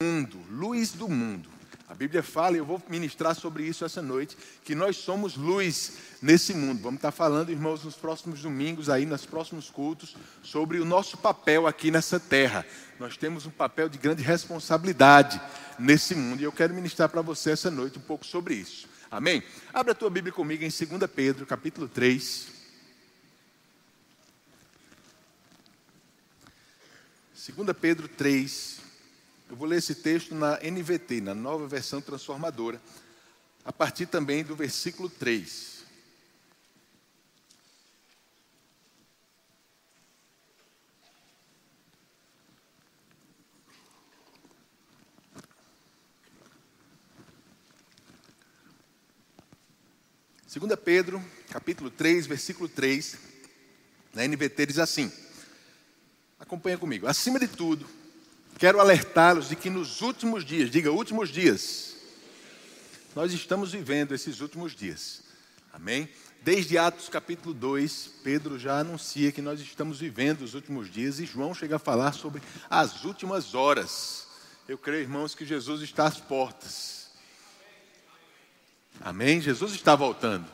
mundo, luz do mundo. A Bíblia fala, e eu vou ministrar sobre isso essa noite, que nós somos luz nesse mundo. Vamos estar falando, irmãos, nos próximos domingos, aí, nos próximos cultos, sobre o nosso papel aqui nessa terra. Nós temos um papel de grande responsabilidade nesse mundo, e eu quero ministrar para você essa noite um pouco sobre isso. Amém? Abra a tua Bíblia comigo em 2 Pedro, capítulo 3. 2 Pedro 3, eu vou ler esse texto na NVT, na nova versão transformadora, a partir também do versículo 3. Segunda Pedro, capítulo 3, versículo 3, na NVT diz assim: Acompanha comigo. Acima de tudo, Quero alertá-los de que nos últimos dias, diga últimos dias, nós estamos vivendo esses últimos dias. Amém? Desde Atos capítulo 2, Pedro já anuncia que nós estamos vivendo os últimos dias e João chega a falar sobre as últimas horas. Eu creio, irmãos, que Jesus está às portas. Amém? Jesus está voltando.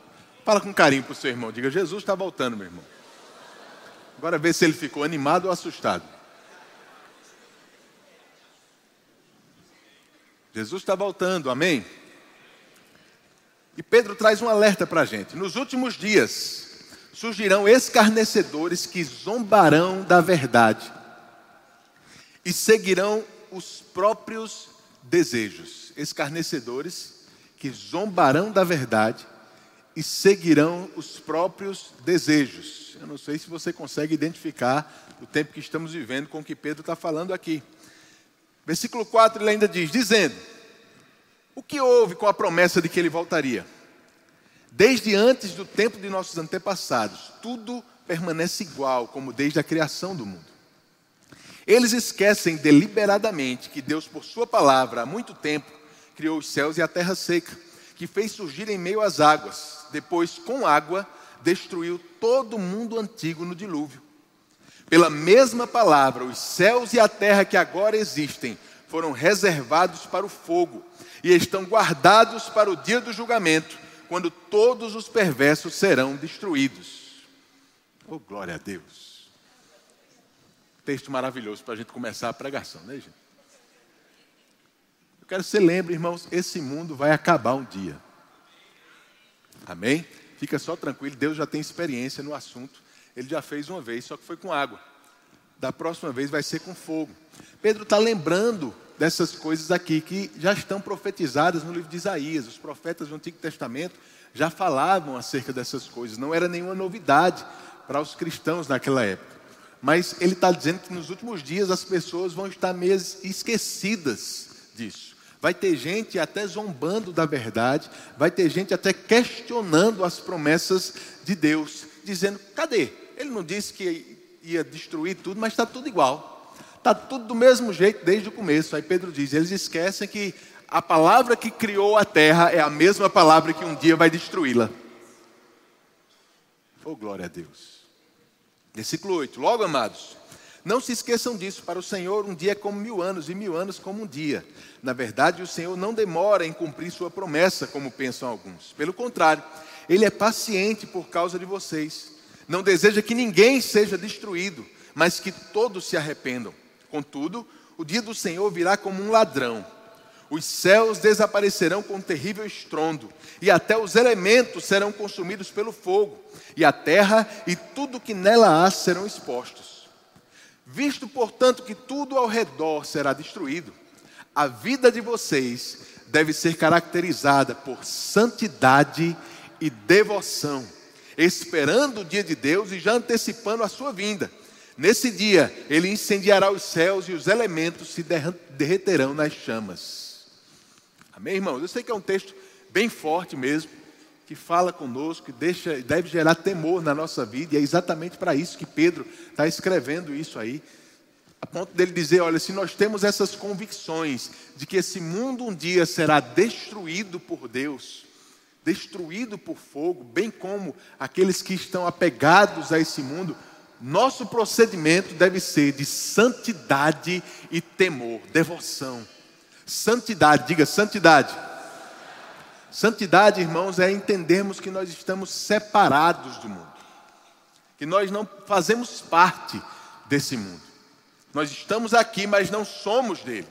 Fala com carinho para o seu irmão. Diga: Jesus está voltando, meu irmão. Agora vê se ele ficou animado ou assustado. Jesus está voltando, amém? E Pedro traz um alerta para a gente. Nos últimos dias surgirão escarnecedores que zombarão da verdade e seguirão os próprios desejos. Escarnecedores que zombarão da verdade e seguirão os próprios desejos. Eu não sei se você consegue identificar o tempo que estamos vivendo com o que Pedro está falando aqui. Versículo 4 ele ainda diz: dizendo, o que houve com a promessa de que ele voltaria? Desde antes do tempo de nossos antepassados, tudo permanece igual, como desde a criação do mundo. Eles esquecem deliberadamente que Deus, por Sua palavra, há muito tempo, criou os céus e a terra seca, que fez surgir em meio às águas, depois, com água, destruiu todo o mundo antigo no dilúvio. Pela mesma palavra, os céus e a terra que agora existem foram reservados para o fogo e estão guardados para o dia do julgamento, quando todos os perversos serão destruídos. Oh, glória a Deus! Texto maravilhoso para a gente começar a pregação, né, gente? Eu quero que você lembre, irmãos, esse mundo vai acabar um dia. Amém? Fica só tranquilo, Deus já tem experiência no assunto. Ele já fez uma vez, só que foi com água. Da próxima vez vai ser com fogo. Pedro está lembrando dessas coisas aqui que já estão profetizadas no livro de Isaías. Os profetas do Antigo Testamento já falavam acerca dessas coisas. Não era nenhuma novidade para os cristãos naquela época. Mas ele está dizendo que nos últimos dias as pessoas vão estar meio esquecidas disso. Vai ter gente até zombando da verdade, vai ter gente até questionando as promessas de Deus, dizendo: cadê? Ele não disse que ia destruir tudo, mas está tudo igual. Está tudo do mesmo jeito desde o começo. Aí Pedro diz: eles esquecem que a palavra que criou a terra é a mesma palavra que um dia vai destruí-la. Oh, glória a Deus. Versículo 8: Logo, amados, não se esqueçam disso. Para o Senhor, um dia é como mil anos, e mil anos como um dia. Na verdade, o Senhor não demora em cumprir sua promessa, como pensam alguns. Pelo contrário, Ele é paciente por causa de vocês não deseja que ninguém seja destruído, mas que todos se arrependam. Contudo, o dia do Senhor virá como um ladrão. Os céus desaparecerão com um terrível estrondo, e até os elementos serão consumidos pelo fogo, e a terra e tudo que nela há serão expostos. Visto, portanto, que tudo ao redor será destruído, a vida de vocês deve ser caracterizada por santidade e devoção esperando o dia de Deus e já antecipando a sua vinda. Nesse dia, ele incendiará os céus e os elementos se derreterão nas chamas. Amém, irmãos? Eu sei que é um texto bem forte mesmo, que fala conosco, que deixa, deve gerar temor na nossa vida, e é exatamente para isso que Pedro está escrevendo isso aí, a ponto dele dizer: olha, se nós temos essas convicções de que esse mundo um dia será destruído por Deus, destruído por fogo, bem como aqueles que estão apegados a esse mundo, nosso procedimento deve ser de santidade e temor, devoção. Santidade, diga santidade. Santidade, irmãos, é entendermos que nós estamos separados do mundo, que nós não fazemos parte desse mundo. Nós estamos aqui, mas não somos dele.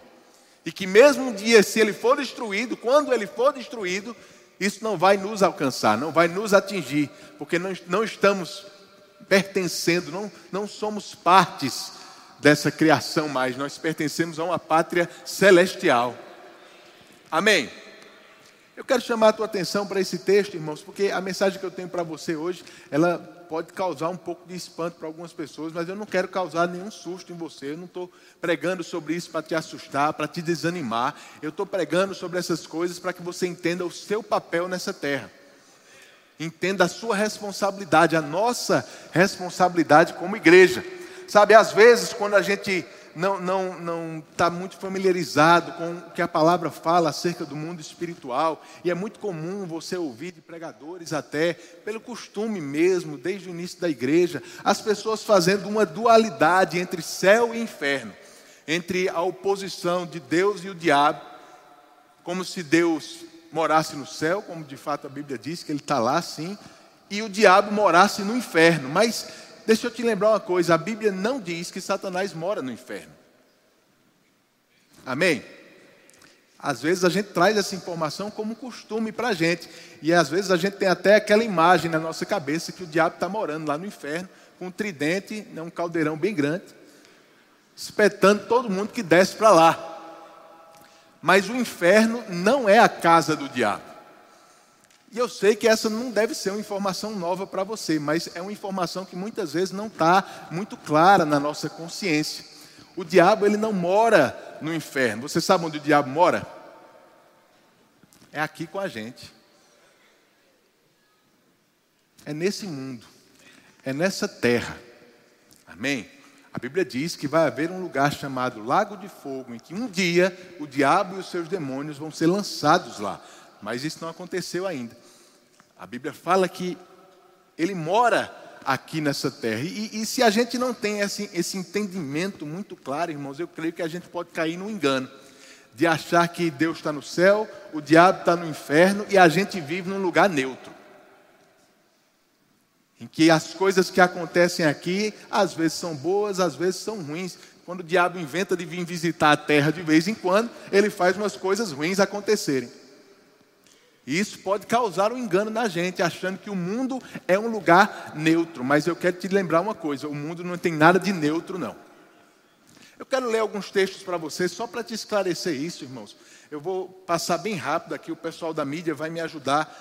E que mesmo um dia, se ele for destruído, quando ele for destruído, isso não vai nos alcançar, não vai nos atingir, porque não, não estamos pertencendo, não, não somos partes dessa criação mais, nós pertencemos a uma pátria celestial. Amém? Eu quero chamar a tua atenção para esse texto, irmãos, porque a mensagem que eu tenho para você hoje, ela pode causar um pouco de espanto para algumas pessoas, mas eu não quero causar nenhum susto em você. Eu não estou pregando sobre isso para te assustar, para te desanimar. Eu estou pregando sobre essas coisas para que você entenda o seu papel nessa terra. Entenda a sua responsabilidade, a nossa responsabilidade como igreja. Sabe, às vezes, quando a gente não não não está muito familiarizado com o que a palavra fala acerca do mundo espiritual. E é muito comum você ouvir de pregadores até pelo costume mesmo desde o início da igreja as pessoas fazendo uma dualidade entre céu e inferno entre a oposição de Deus e o diabo como se Deus morasse no céu como de fato a Bíblia diz que ele está lá sim e o diabo morasse no inferno. Mas Deixa eu te lembrar uma coisa: a Bíblia não diz que Satanás mora no inferno. Amém? Às vezes a gente traz essa informação como costume para a gente, e às vezes a gente tem até aquela imagem na nossa cabeça que o diabo está morando lá no inferno, com um tridente, né, um caldeirão bem grande, espetando todo mundo que desce para lá. Mas o inferno não é a casa do diabo. E eu sei que essa não deve ser uma informação nova para você, mas é uma informação que muitas vezes não está muito clara na nossa consciência. O diabo ele não mora no inferno. Você sabe onde o diabo mora? É aqui com a gente. É nesse mundo. É nessa terra. Amém? A Bíblia diz que vai haver um lugar chamado Lago de Fogo, em que um dia o diabo e os seus demônios vão ser lançados lá. Mas isso não aconteceu ainda. A Bíblia fala que ele mora aqui nessa terra. E, e se a gente não tem esse, esse entendimento muito claro, irmãos, eu creio que a gente pode cair no engano de achar que Deus está no céu, o diabo está no inferno e a gente vive num lugar neutro. Em que as coisas que acontecem aqui, às vezes são boas, às vezes são ruins. Quando o diabo inventa de vir visitar a terra de vez em quando, ele faz umas coisas ruins acontecerem. E isso pode causar um engano na gente, achando que o mundo é um lugar neutro. Mas eu quero te lembrar uma coisa: o mundo não tem nada de neutro, não. Eu quero ler alguns textos para você, só para te esclarecer isso, irmãos. Eu vou passar bem rápido aqui, o pessoal da mídia vai me ajudar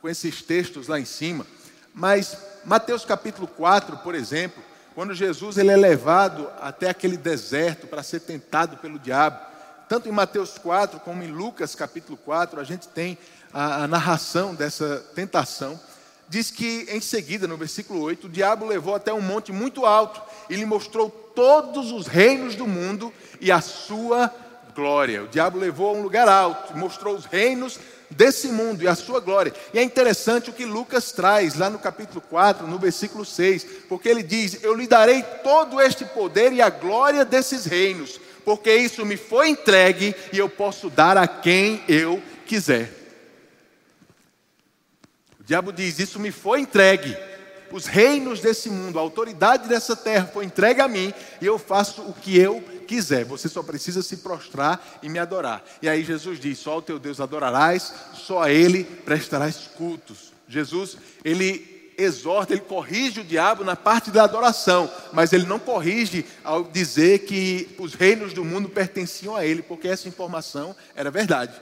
com esses textos lá em cima. Mas Mateus capítulo 4, por exemplo, quando Jesus ele é levado até aquele deserto para ser tentado pelo diabo, tanto em Mateus 4 como em Lucas capítulo 4, a gente tem a, a narração dessa tentação, diz que em seguida, no versículo 8, o diabo levou até um monte muito alto e lhe mostrou todos os reinos do mundo e a sua glória. O diabo levou a um lugar alto, mostrou os reinos desse mundo e a sua glória. E é interessante o que Lucas traz lá no capítulo 4, no versículo 6, porque ele diz: Eu lhe darei todo este poder e a glória desses reinos, porque isso me foi entregue e eu posso dar a quem eu quiser diabo diz: Isso me foi entregue. Os reinos desse mundo, a autoridade dessa terra foi entregue a mim e eu faço o que eu quiser. Você só precisa se prostrar e me adorar. E aí Jesus diz: Só o teu Deus adorarás, só a Ele prestarás cultos. Jesus, ele exorta, ele corrige o diabo na parte da adoração, mas ele não corrige ao dizer que os reinos do mundo pertenciam a ele, porque essa informação era verdade.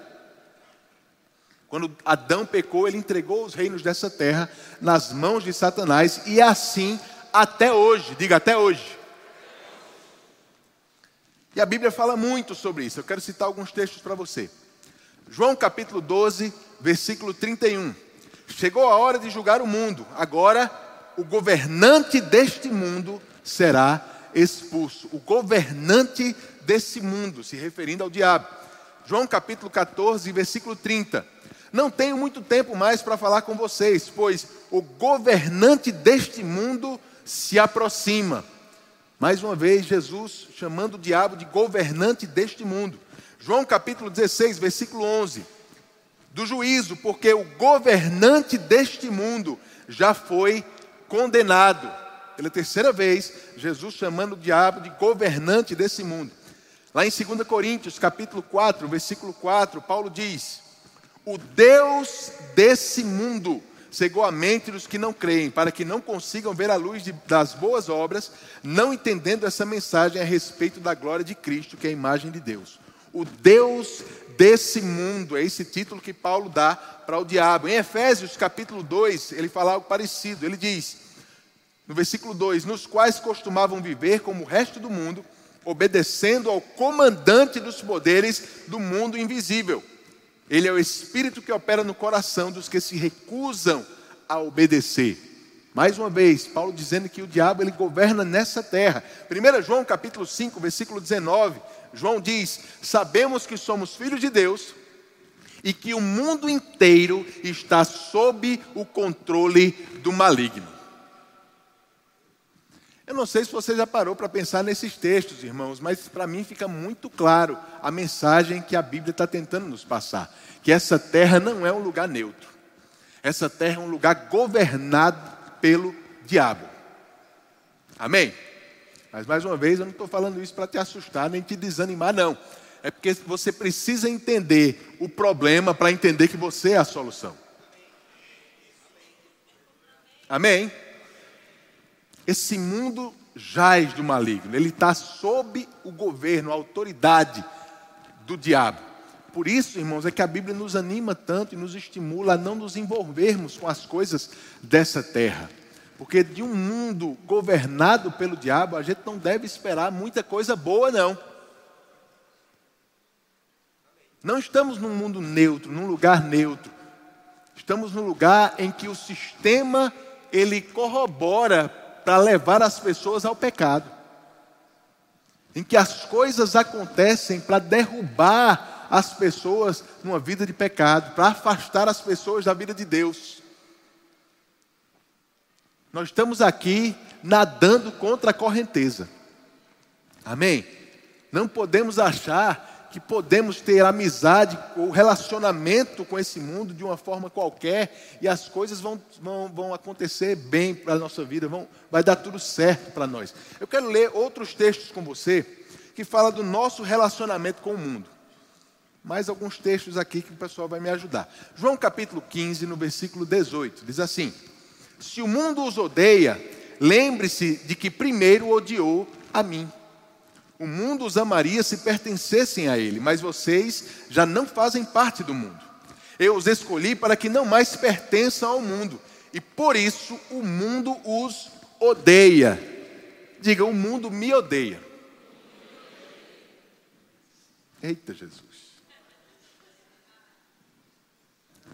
Quando Adão pecou, ele entregou os reinos dessa terra nas mãos de Satanás e assim até hoje. Diga até hoje. E a Bíblia fala muito sobre isso. Eu quero citar alguns textos para você. João capítulo 12, versículo 31. Chegou a hora de julgar o mundo. Agora o governante deste mundo será expulso. O governante desse mundo, se referindo ao diabo. João capítulo 14, versículo 30. Não tenho muito tempo mais para falar com vocês, pois o governante deste mundo se aproxima. Mais uma vez, Jesus chamando o diabo de governante deste mundo. João capítulo 16, versículo 11. Do juízo, porque o governante deste mundo já foi condenado. Pela terceira vez, Jesus chamando o diabo de governante desse mundo. Lá em 2 Coríntios, capítulo 4, versículo 4, Paulo diz: O Deus desse mundo cegou a mente dos que não creem, para que não consigam ver a luz de, das boas obras, não entendendo essa mensagem a respeito da glória de Cristo, que é a imagem de Deus. O Deus desse mundo, é esse título que Paulo dá para o diabo. Em Efésios capítulo 2, ele fala algo parecido. Ele diz, no versículo 2: Nos quais costumavam viver como o resto do mundo, obedecendo ao comandante dos poderes do mundo invisível ele é o espírito que opera no coração dos que se recusam a obedecer. Mais uma vez, Paulo dizendo que o diabo ele governa nessa terra. 1 João capítulo 5, versículo 19, João diz: "Sabemos que somos filhos de Deus e que o mundo inteiro está sob o controle do maligno." Eu não sei se você já parou para pensar nesses textos, irmãos, mas para mim fica muito claro a mensagem que a Bíblia está tentando nos passar: que essa terra não é um lugar neutro, essa terra é um lugar governado pelo diabo. Amém? Mas mais uma vez, eu não estou falando isso para te assustar nem te desanimar, não. É porque você precisa entender o problema para entender que você é a solução. Amém? Esse mundo jaz do maligno, ele está sob o governo, a autoridade do diabo. Por isso, irmãos, é que a Bíblia nos anima tanto e nos estimula a não nos envolvermos com as coisas dessa terra. Porque de um mundo governado pelo diabo, a gente não deve esperar muita coisa boa, não. Não estamos num mundo neutro, num lugar neutro. Estamos num lugar em que o sistema ele corrobora para levar as pessoas ao pecado. Em que as coisas acontecem para derrubar as pessoas numa vida de pecado, para afastar as pessoas da vida de Deus. Nós estamos aqui nadando contra a correnteza. Amém? Não podemos achar que podemos ter amizade ou relacionamento com esse mundo de uma forma qualquer e as coisas vão, vão, vão acontecer bem para a nossa vida, vão, vai dar tudo certo para nós. Eu quero ler outros textos com você que fala do nosso relacionamento com o mundo. Mais alguns textos aqui que o pessoal vai me ajudar. João capítulo 15, no versículo 18, diz assim: Se o mundo os odeia, lembre-se de que primeiro odiou a mim. O mundo os amaria se pertencessem a ele, mas vocês já não fazem parte do mundo. Eu os escolhi para que não mais pertençam ao mundo, e por isso o mundo os odeia. Diga, o mundo me odeia. Eita Jesus.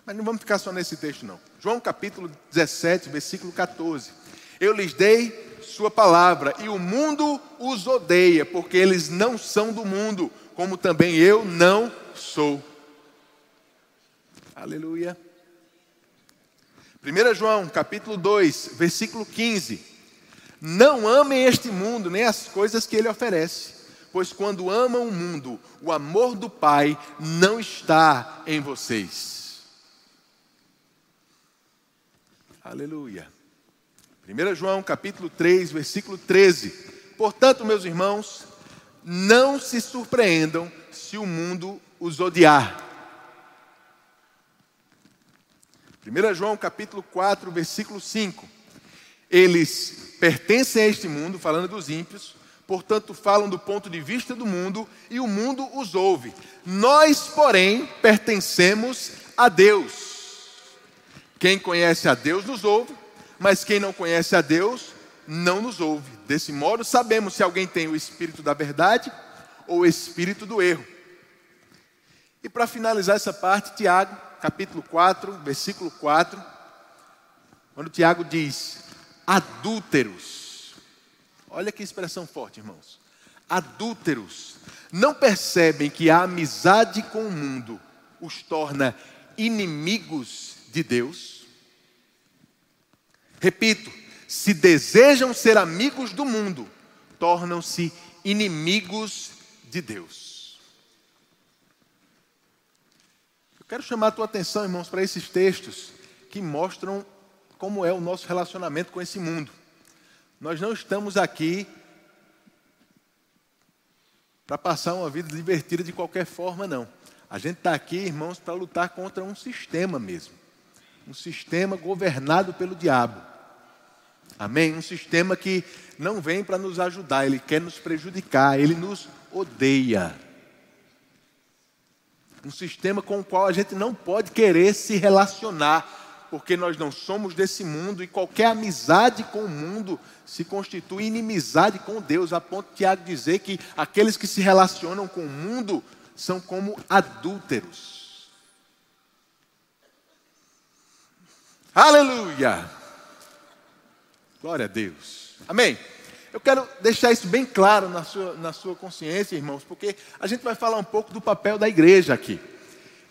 Mas não vamos ficar só nesse texto, não. João capítulo 17, versículo 14. Eu lhes dei sua palavra, e o mundo os odeia, porque eles não são do mundo, como também eu não sou. Aleluia. 1 João, capítulo 2, versículo 15. Não amem este mundo, nem as coisas que ele oferece, pois quando amam o mundo, o amor do Pai não está em vocês. Aleluia. 1 João capítulo 3, versículo 13. Portanto, meus irmãos, não se surpreendam se o mundo os odiar. 1 João capítulo 4, versículo 5. Eles pertencem a este mundo, falando dos ímpios, portanto falam do ponto de vista do mundo e o mundo os ouve. Nós, porém, pertencemos a Deus. Quem conhece a Deus nos ouve, mas quem não conhece a Deus não nos ouve. Desse modo, sabemos se alguém tem o espírito da verdade ou o espírito do erro. E para finalizar essa parte, Tiago, capítulo 4, versículo 4, quando Tiago diz: adúlteros. Olha que expressão forte, irmãos. Adúlteros não percebem que a amizade com o mundo os torna inimigos de Deus? Repito, se desejam ser amigos do mundo, tornam-se inimigos de Deus. Quero chamar a tua atenção, irmãos, para esses textos que mostram como é o nosso relacionamento com esse mundo. Nós não estamos aqui para passar uma vida divertida de qualquer forma, não. A gente está aqui, irmãos, para lutar contra um sistema mesmo. Um sistema governado pelo diabo. Amém? Um sistema que não vem para nos ajudar, ele quer nos prejudicar, ele nos odeia. Um sistema com o qual a gente não pode querer se relacionar, porque nós não somos desse mundo e qualquer amizade com o mundo se constitui inimizade com Deus, a ponto de Tiago dizer que aqueles que se relacionam com o mundo são como adúlteros. Aleluia! Glória a Deus. Amém. Eu quero deixar isso bem claro na sua, na sua consciência, irmãos, porque a gente vai falar um pouco do papel da igreja aqui.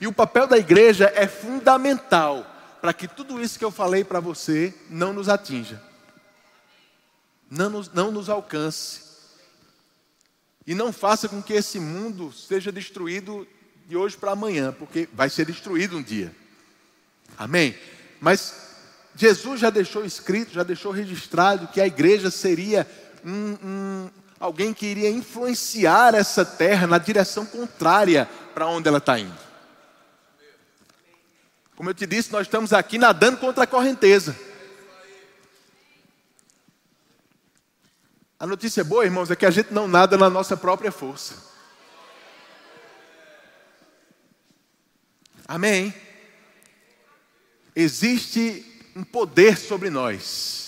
E o papel da igreja é fundamental para que tudo isso que eu falei para você não nos atinja, não nos, não nos alcance, e não faça com que esse mundo seja destruído de hoje para amanhã, porque vai ser destruído um dia. Amém? Mas Jesus já deixou escrito, já deixou registrado que a igreja seria um, um, alguém que iria influenciar essa terra na direção contrária para onde ela está indo. Como eu te disse, nós estamos aqui nadando contra a correnteza. A notícia boa, irmãos, é que a gente não nada na nossa própria força. Amém? Existe um poder sobre nós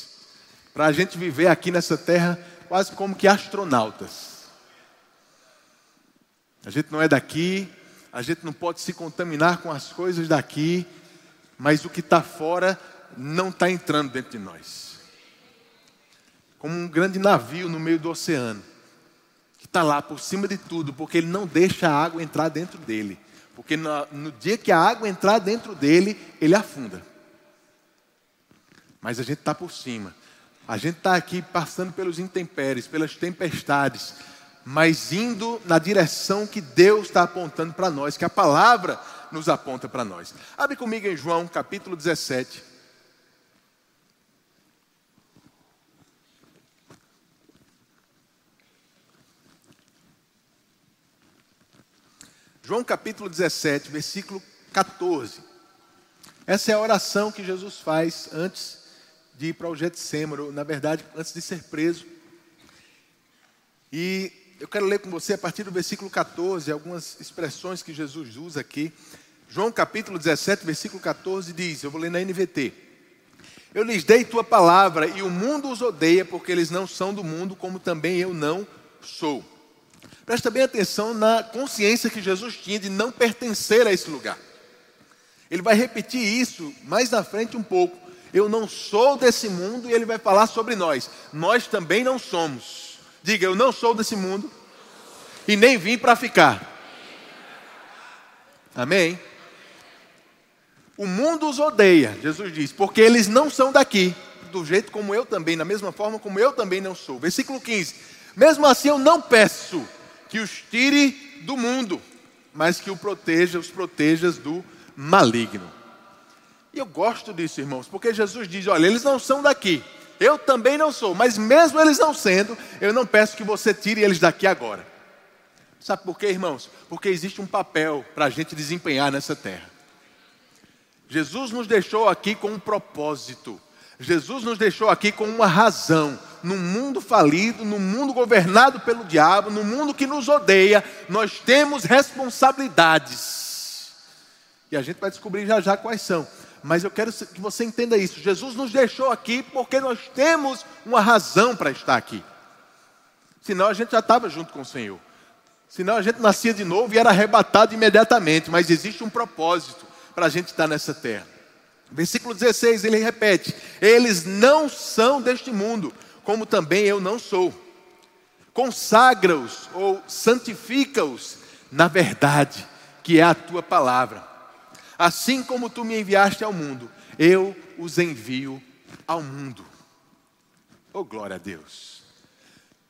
para a gente viver aqui nessa terra quase como que astronautas. A gente não é daqui, a gente não pode se contaminar com as coisas daqui, mas o que está fora não está entrando dentro de nós. Como um grande navio no meio do oceano, que está lá por cima de tudo, porque ele não deixa a água entrar dentro dele. Porque no, no dia que a água entrar dentro dele, ele afunda. Mas a gente está por cima. A gente está aqui passando pelos intempéries, pelas tempestades, mas indo na direção que Deus está apontando para nós, que a palavra nos aponta para nós. Abre comigo em João capítulo 17. João capítulo 17, versículo 14. Essa é a oração que Jesus faz antes de ir para o Getsemane, na verdade, antes de ser preso. E eu quero ler com você a partir do versículo 14, algumas expressões que Jesus usa aqui. João capítulo 17, versículo 14 diz: Eu vou ler na NVT. Eu lhes dei tua palavra e o mundo os odeia porque eles não são do mundo, como também eu não sou. Presta bem atenção na consciência que Jesus tinha de não pertencer a esse lugar. Ele vai repetir isso mais na frente um pouco eu não sou desse mundo, e ele vai falar sobre nós. Nós também não somos. Diga, eu não sou desse mundo e nem vim para ficar. Amém? O mundo os odeia, Jesus diz, porque eles não são daqui, do jeito como eu também, na mesma forma como eu também não sou. Versículo 15: Mesmo assim eu não peço que os tire do mundo, mas que o proteja, os protejas do maligno. E eu gosto disso, irmãos, porque Jesus diz: olha, eles não são daqui, eu também não sou, mas mesmo eles não sendo, eu não peço que você tire eles daqui agora. Sabe por quê, irmãos? Porque existe um papel para a gente desempenhar nessa terra. Jesus nos deixou aqui com um propósito. Jesus nos deixou aqui com uma razão. No mundo falido, no mundo governado pelo diabo, no mundo que nos odeia, nós temos responsabilidades. E a gente vai descobrir já já quais são mas eu quero que você entenda isso. Jesus nos deixou aqui porque nós temos uma razão para estar aqui. Senão a gente já estava junto com o Senhor. Senão a gente nascia de novo e era arrebatado imediatamente. Mas existe um propósito para a gente estar nessa terra. Versículo 16 ele repete: Eles não são deste mundo, como também eu não sou. Consagra-os ou santifica-os na verdade, que é a tua palavra. Assim como tu me enviaste ao mundo, eu os envio ao mundo. Oh, glória a Deus.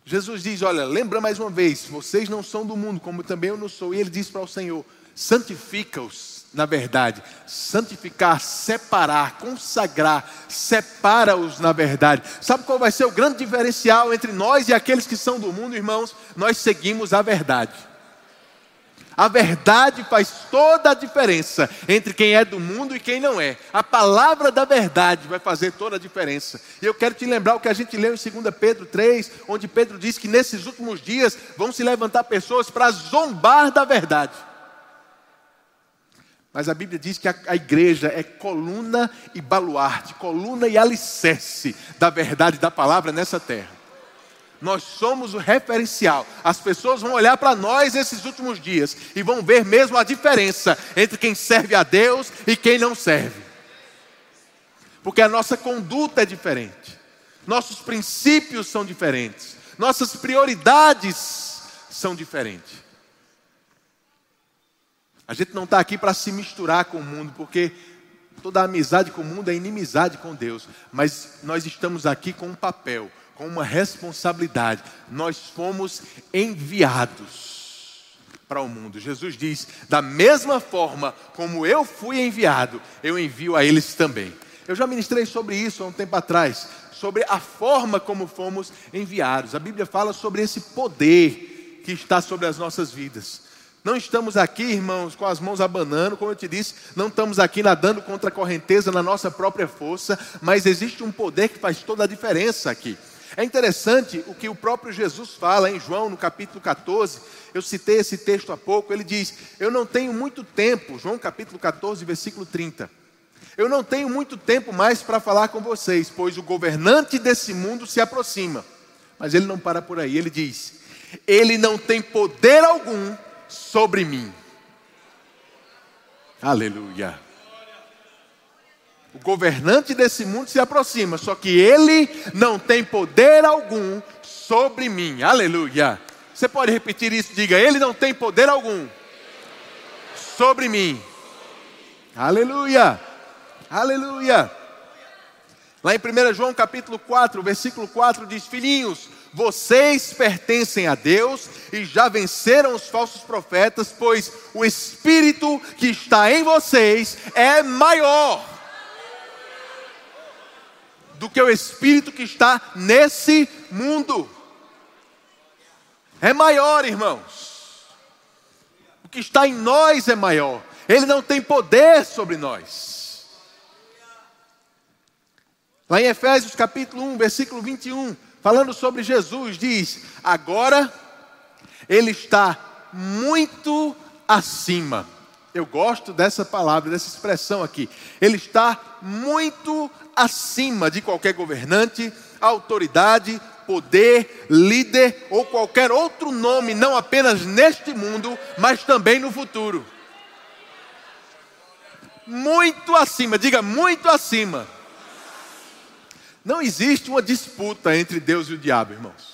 Jesus diz: Olha, lembra mais uma vez, vocês não são do mundo, como também eu não sou. E ele diz para o Senhor: santifica-os na verdade. Santificar, separar, consagrar, separa-os na verdade. Sabe qual vai ser o grande diferencial entre nós e aqueles que são do mundo, irmãos? Nós seguimos a verdade. A verdade faz toda a diferença entre quem é do mundo e quem não é. A palavra da verdade vai fazer toda a diferença. E eu quero te lembrar o que a gente leu em 2 Pedro 3, onde Pedro diz que nesses últimos dias vão se levantar pessoas para zombar da verdade. Mas a Bíblia diz que a, a, igreja é coluna e baluarte, coluna e alicerce da verdade da palavra nessa terra. Nós somos o referencial. As pessoas vão olhar para nós esses últimos dias e vão ver mesmo a diferença entre quem serve a Deus e quem não serve. Porque a nossa conduta é diferente, nossos princípios são diferentes, nossas prioridades são diferentes. A gente não está aqui para se misturar com o mundo, porque toda amizade com o mundo é inimizade com Deus. Mas nós estamos aqui com um papel, com uma responsabilidade. Nós fomos enviados para o mundo. Jesus diz: da mesma forma como eu fui enviado, eu envio a eles também. Eu já ministrei sobre isso há um tempo atrás, sobre a forma como fomos enviados. A Bíblia fala sobre esse poder que está sobre as nossas vidas. Não estamos aqui, irmãos, com as mãos abanando, como eu te disse, não estamos aqui nadando contra a correnteza na nossa própria força, mas existe um poder que faz toda a diferença aqui. É interessante o que o próprio Jesus fala em João, no capítulo 14. Eu citei esse texto há pouco. Ele diz: Eu não tenho muito tempo, João capítulo 14, versículo 30. Eu não tenho muito tempo mais para falar com vocês, pois o governante desse mundo se aproxima. Mas ele não para por aí, ele diz: Ele não tem poder algum sobre mim. Aleluia. O governante desse mundo se aproxima, só que ele não tem poder algum sobre mim. Aleluia. Você pode repetir isso? Diga: Ele não tem poder algum sobre mim. Aleluia. Aleluia. Lá em 1 João capítulo 4, versículo 4 diz: Filhinhos, vocês pertencem a Deus e já venceram os falsos profetas, pois o Espírito que está em vocês é maior do que o Espírito que está nesse mundo. É maior, irmãos. O que está em nós é maior. Ele não tem poder sobre nós. Lá em Efésios capítulo 1, versículo 21 falando sobre Jesus, diz: agora ele está muito acima. Eu gosto dessa palavra, dessa expressão aqui. Ele está muito acima de qualquer governante, autoridade, poder, líder ou qualquer outro nome, não apenas neste mundo, mas também no futuro. Muito acima, diga muito acima. Não existe uma disputa entre Deus e o diabo, irmãos.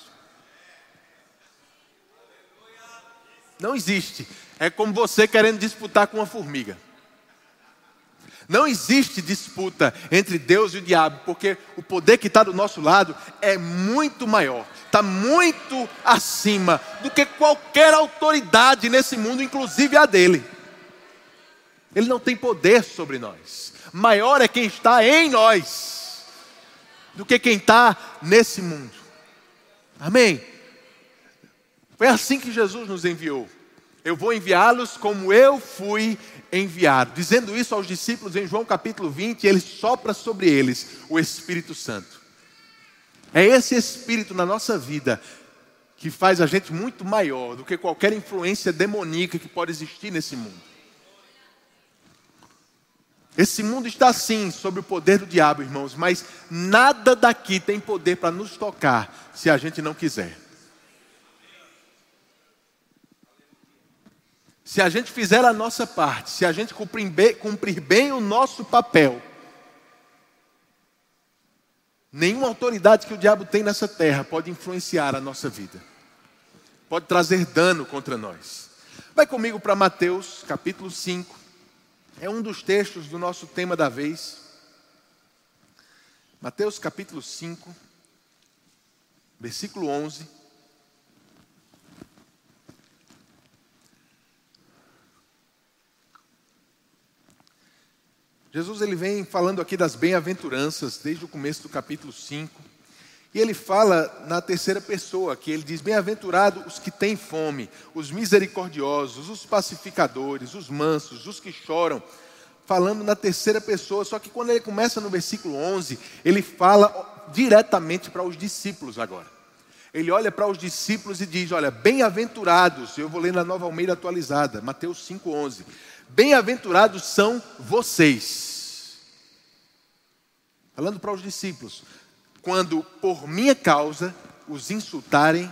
Não existe. É como você querendo disputar com uma formiga. Não existe disputa entre Deus e o diabo, porque o poder que está do nosso lado é muito maior, está muito acima do que qualquer autoridade nesse mundo, inclusive a dele. Ele não tem poder sobre nós, maior é quem está em nós do que quem está nesse mundo. Amém? Foi assim que Jesus nos enviou. Eu vou enviá-los como eu fui enviado. Dizendo isso aos discípulos em João capítulo 20, ele sopra sobre eles o Espírito Santo. É esse Espírito na nossa vida que faz a gente muito maior do que qualquer influência demoníaca que pode existir nesse mundo. Esse mundo está sim sob o poder do diabo, irmãos, mas nada daqui tem poder para nos tocar se a gente não quiser. Se a gente fizer a nossa parte, se a gente cumprir bem, cumprir bem o nosso papel, nenhuma autoridade que o diabo tem nessa terra pode influenciar a nossa vida, pode trazer dano contra nós. Vai comigo para Mateus capítulo 5. É um dos textos do nosso tema da vez. Mateus capítulo 5, versículo 11. Jesus ele vem falando aqui das bem-aventuranças desde o começo do capítulo 5. E ele fala na terceira pessoa, que ele diz: Bem-aventurados os que têm fome, os misericordiosos, os pacificadores, os mansos, os que choram. Falando na terceira pessoa, só que quando ele começa no versículo 11, ele fala diretamente para os discípulos agora. Ele olha para os discípulos e diz: Olha, bem-aventurados, eu vou ler na nova Almeida atualizada, Mateus 5,11. Bem-aventurados são vocês. Falando para os discípulos, quando por minha causa os insultarem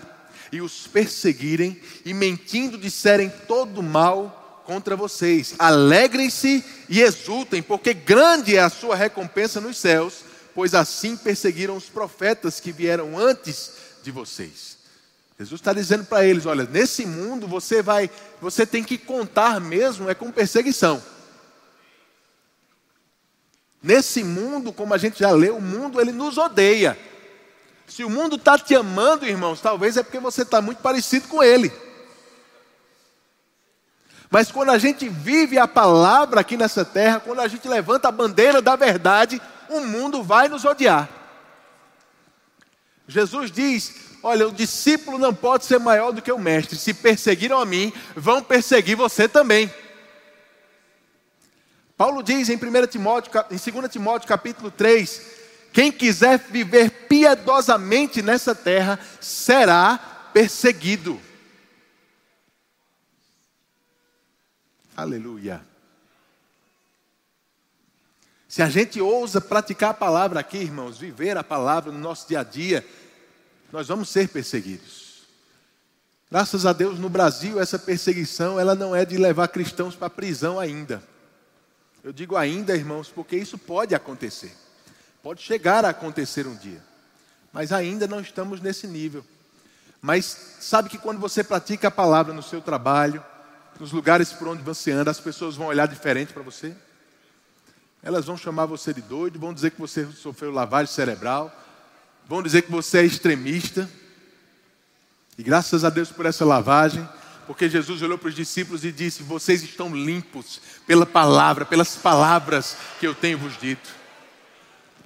e os perseguirem e mentindo disserem todo mal contra vocês. Alegrem-se e exultem, porque grande é a sua recompensa nos céus, pois assim perseguiram os profetas que vieram antes de vocês. Jesus está dizendo para eles: olha, nesse mundo você vai, você tem que contar mesmo é com perseguição. Nesse mundo, como a gente já leu, o mundo ele nos odeia. Se o mundo está te amando, irmãos, talvez é porque você está muito parecido com ele. Mas quando a gente vive a palavra aqui nessa terra, quando a gente levanta a bandeira da verdade, o mundo vai nos odiar. Jesus diz: Olha, o discípulo não pode ser maior do que o mestre. Se perseguiram a mim, vão perseguir você também. Paulo diz em 1 Timóteo, em 2 Timóteo capítulo 3, quem quiser viver piedosamente nessa terra será perseguido. Aleluia. Se a gente ousa praticar a palavra aqui, irmãos, viver a palavra no nosso dia a dia, nós vamos ser perseguidos. Graças a Deus, no Brasil, essa perseguição ela não é de levar cristãos para a prisão ainda. Eu digo ainda, irmãos, porque isso pode acontecer. Pode chegar a acontecer um dia. Mas ainda não estamos nesse nível. Mas sabe que quando você pratica a palavra no seu trabalho, nos lugares por onde você anda, as pessoas vão olhar diferente para você? Elas vão chamar você de doido, vão dizer que você sofreu lavagem cerebral, vão dizer que você é extremista. E graças a Deus por essa lavagem, porque Jesus olhou para os discípulos e disse: Vocês estão limpos pela palavra, pelas palavras que eu tenho vos dito.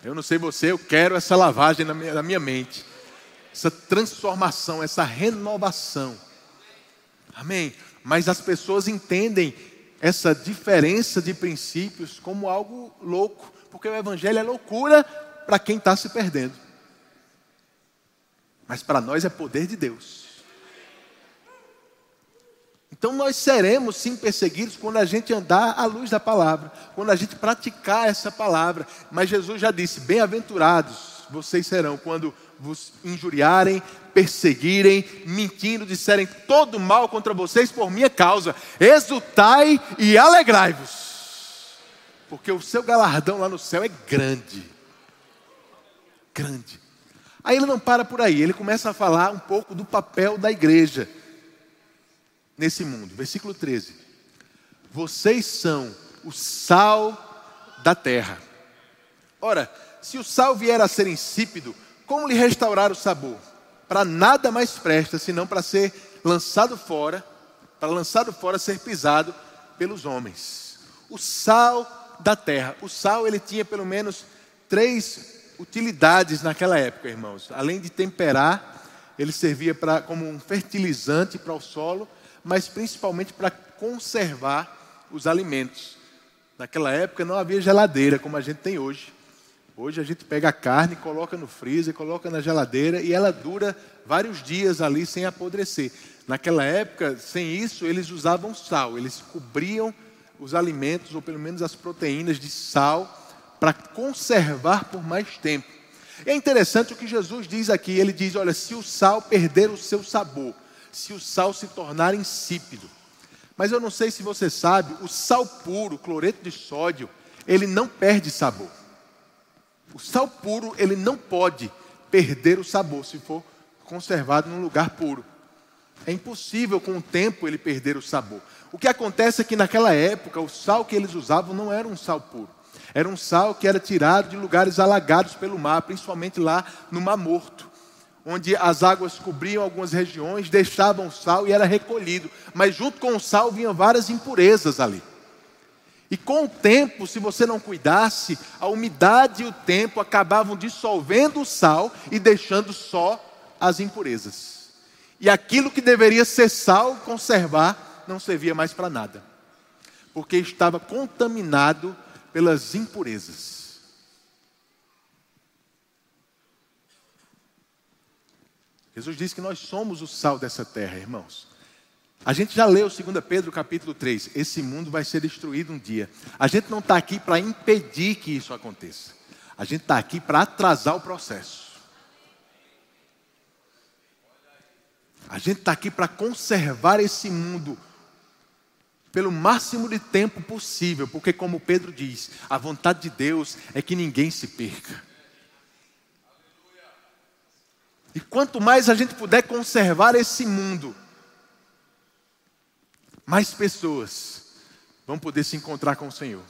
Eu não sei você, eu quero essa lavagem na minha, na minha mente, essa transformação, essa renovação. Amém? Mas as pessoas entendem essa diferença de princípios como algo louco, porque o Evangelho é loucura para quem está se perdendo. Mas para nós é poder de Deus. Então nós seremos sim perseguidos quando a gente andar à luz da palavra, quando a gente praticar essa palavra. Mas Jesus já disse: Bem-aventurados vocês serão quando vos injuriarem, perseguirem, mentindo, disserem todo mal contra vocês por minha causa. Exultai e alegrai-vos, porque o seu galardão lá no céu é grande. Grande. Aí ele não para por aí, ele começa a falar um pouco do papel da igreja nesse mundo. Versículo 13: Vocês são o sal da terra. Ora, se o sal vier a ser insípido, como lhe restaurar o sabor? Para nada mais presta, senão para ser lançado fora, para lançado fora ser pisado pelos homens. O sal da terra. O sal ele tinha pelo menos três utilidades naquela época, irmãos. Além de temperar, ele servia para como um fertilizante para o solo mas principalmente para conservar os alimentos. Naquela época não havia geladeira como a gente tem hoje. Hoje a gente pega a carne, coloca no freezer, coloca na geladeira e ela dura vários dias ali sem apodrecer. Naquela época, sem isso, eles usavam sal, eles cobriam os alimentos, ou pelo menos as proteínas de sal, para conservar por mais tempo. É interessante o que Jesus diz aqui: ele diz, olha, se o sal perder o seu sabor, se o sal se tornar insípido. Mas eu não sei se você sabe, o sal puro, cloreto de sódio, ele não perde sabor. O sal puro, ele não pode perder o sabor se for conservado num lugar puro. É impossível com o tempo ele perder o sabor. O que acontece é que naquela época o sal que eles usavam não era um sal puro. Era um sal que era tirado de lugares alagados pelo mar, principalmente lá no Mar Morto onde as águas cobriam algumas regiões, deixavam sal e era recolhido. Mas junto com o sal vinham várias impurezas ali. E com o tempo, se você não cuidasse, a umidade e o tempo acabavam dissolvendo o sal e deixando só as impurezas. E aquilo que deveria ser sal, conservar, não servia mais para nada, porque estava contaminado pelas impurezas. Jesus disse que nós somos o sal dessa terra, irmãos. A gente já leu 2 Pedro capítulo 3. Esse mundo vai ser destruído um dia. A gente não está aqui para impedir que isso aconteça. A gente está aqui para atrasar o processo. A gente está aqui para conservar esse mundo pelo máximo de tempo possível, porque, como Pedro diz, a vontade de Deus é que ninguém se perca. E quanto mais a gente puder conservar esse mundo, mais pessoas vão poder se encontrar com o Senhor.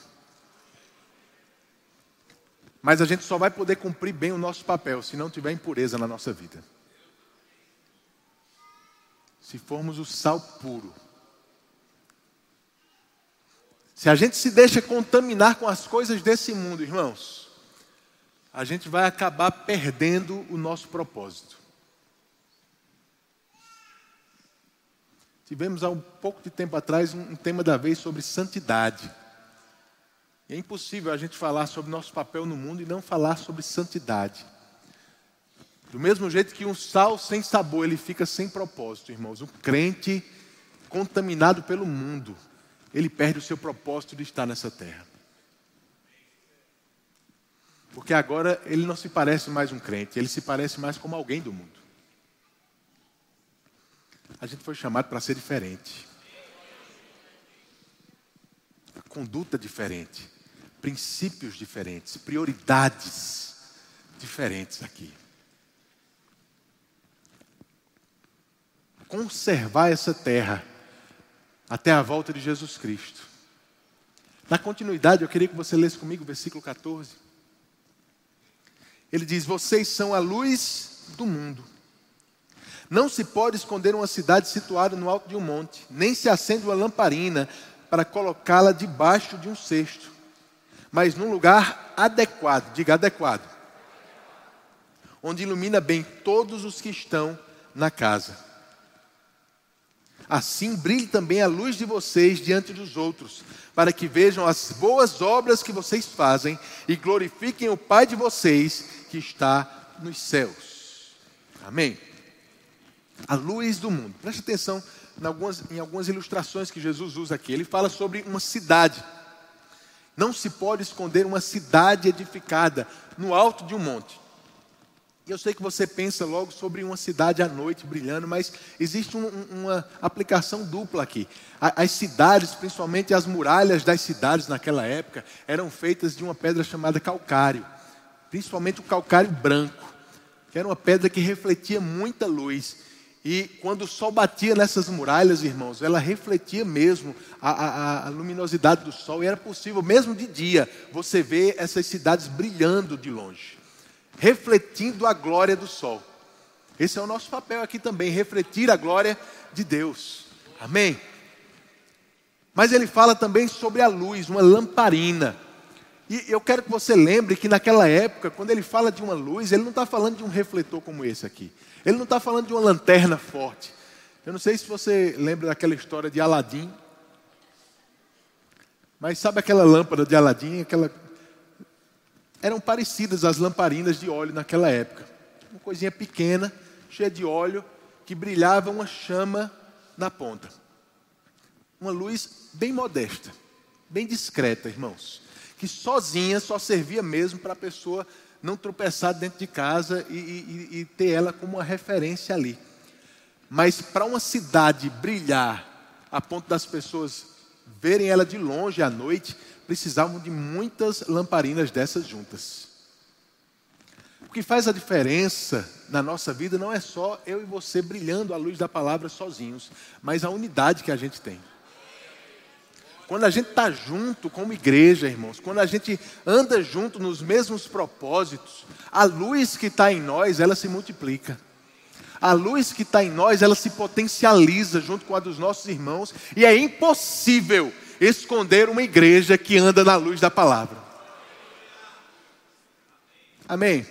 Mas a gente só vai poder cumprir bem o nosso papel se não tiver impureza na nossa vida. Se formos o sal puro. Se a gente se deixa contaminar com as coisas desse mundo, irmãos, a gente vai acabar perdendo o nosso propósito. Tivemos há um pouco de tempo atrás um, tema da vez sobre santidade. é impossível a gente falar sobre nosso papel no mundo e não falar sobre santidade. Do mesmo jeito que um sal sem sabor, ele fica sem propósito, irmãos. Um crente contaminado pelo mundo, ele perde o seu propósito de estar nessa terra. Porque agora ele não se parece mais um crente, ele se parece mais como alguém do mundo. A gente foi chamado para ser diferente. A conduta diferente, princípios diferentes, prioridades diferentes aqui. Conservar essa terra até a volta de Jesus Cristo. Na continuidade, eu queria que você lesse comigo o versículo 14. Ele diz: Vocês são a luz do mundo. Não se pode esconder uma cidade situada no alto de um monte, nem se acende uma lamparina para colocá-la debaixo de um cesto, mas num lugar adequado, diga adequado, onde ilumina bem todos os que estão na casa. Assim brilhe também a luz de vocês diante dos outros, para que vejam as boas obras que vocês fazem e glorifiquem o Pai de vocês que está nos céus. Amém a luz do mundo. Preste atenção em algumas, em algumas ilustrações que Jesus usa aqui. Ele fala sobre uma cidade. Não se pode esconder uma cidade edificada no alto de um monte. Eu sei que você pensa logo sobre uma cidade à noite brilhando, mas existe um, uma aplicação dupla aqui. As cidades, principalmente as muralhas das cidades naquela época, eram feitas de uma pedra chamada calcário, principalmente o calcário branco, que era uma pedra que refletia muita luz. E quando o sol batia nessas muralhas, irmãos, ela refletia mesmo a, a, a, luminosidade do sol, e era possível, mesmo de dia, você ver essas cidades brilhando de longe, refletindo a glória do sol. Esse é o nosso papel aqui também, refletir a glória de Deus. Amém? Mas ele fala também sobre a luz, uma lamparina. E eu quero que você lembre que naquela época, quando ele fala de uma luz, ele não está falando de um refletor como esse aqui. Ele não está falando de uma lanterna forte. Eu não sei se você lembra daquela história de Aladim. Mas sabe aquela lâmpada de Aladim? Aquela... Eram parecidas as lamparinas de óleo naquela época. Uma coisinha pequena, cheia de óleo, que brilhava uma chama na ponta. Uma luz bem modesta, bem discreta, irmãos. Que sozinha só servia mesmo para a pessoa não tropeçar dentro de casa e, e, e ter ela como uma referência ali. Mas para uma cidade brilhar a ponto das pessoas verem ela de longe à noite, precisavam de muitas lamparinas dessas juntas. O que faz a diferença na nossa vida não é só eu e você brilhando à luz da palavra sozinhos, mas a unidade que a gente tem. Quando a gente está junto como igreja, irmãos, quando a gente anda junto nos mesmos propósitos, a luz que está em nós, ela se multiplica. A luz que está em nós, ela se potencializa junto com a dos nossos irmãos, e é impossível esconder uma igreja que anda na luz da palavra. Amém?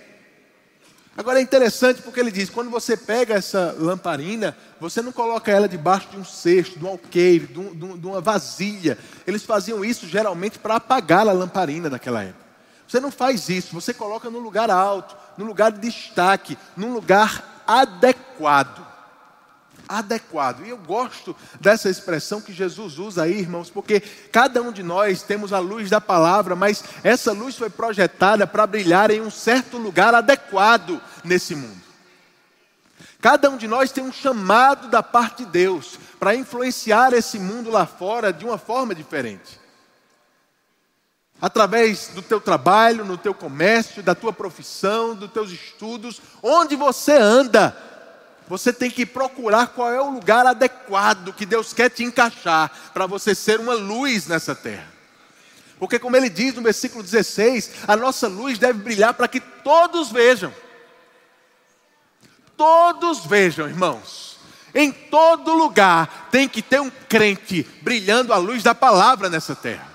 Agora é interessante porque ele diz: quando você pega essa lamparina, você não coloca ela debaixo de um cesto, de um alqueire, de, um, de uma vasilha. Eles faziam isso geralmente para apagar a lamparina naquela época. Você não faz isso, você coloca num lugar alto, num lugar de destaque, num lugar adequado. Adequado. E eu gosto dessa expressão que Jesus usa aí, irmãos, porque cada um de nós temos a luz da palavra, mas essa luz foi projetada para brilhar em um certo lugar adequado nesse mundo. Cada um de nós tem um chamado da parte de Deus para influenciar esse mundo lá fora de uma forma diferente através do teu trabalho, no teu comércio, da tua profissão, dos teus estudos, onde você anda, você tem que procurar qual é o lugar adequado que Deus quer te encaixar para você ser uma luz nessa terra. Porque, como ele diz no versículo 16, a nossa luz deve brilhar para que todos vejam. Todos vejam, irmãos. Em todo lugar tem que ter um crente brilhando a luz da palavra nessa terra.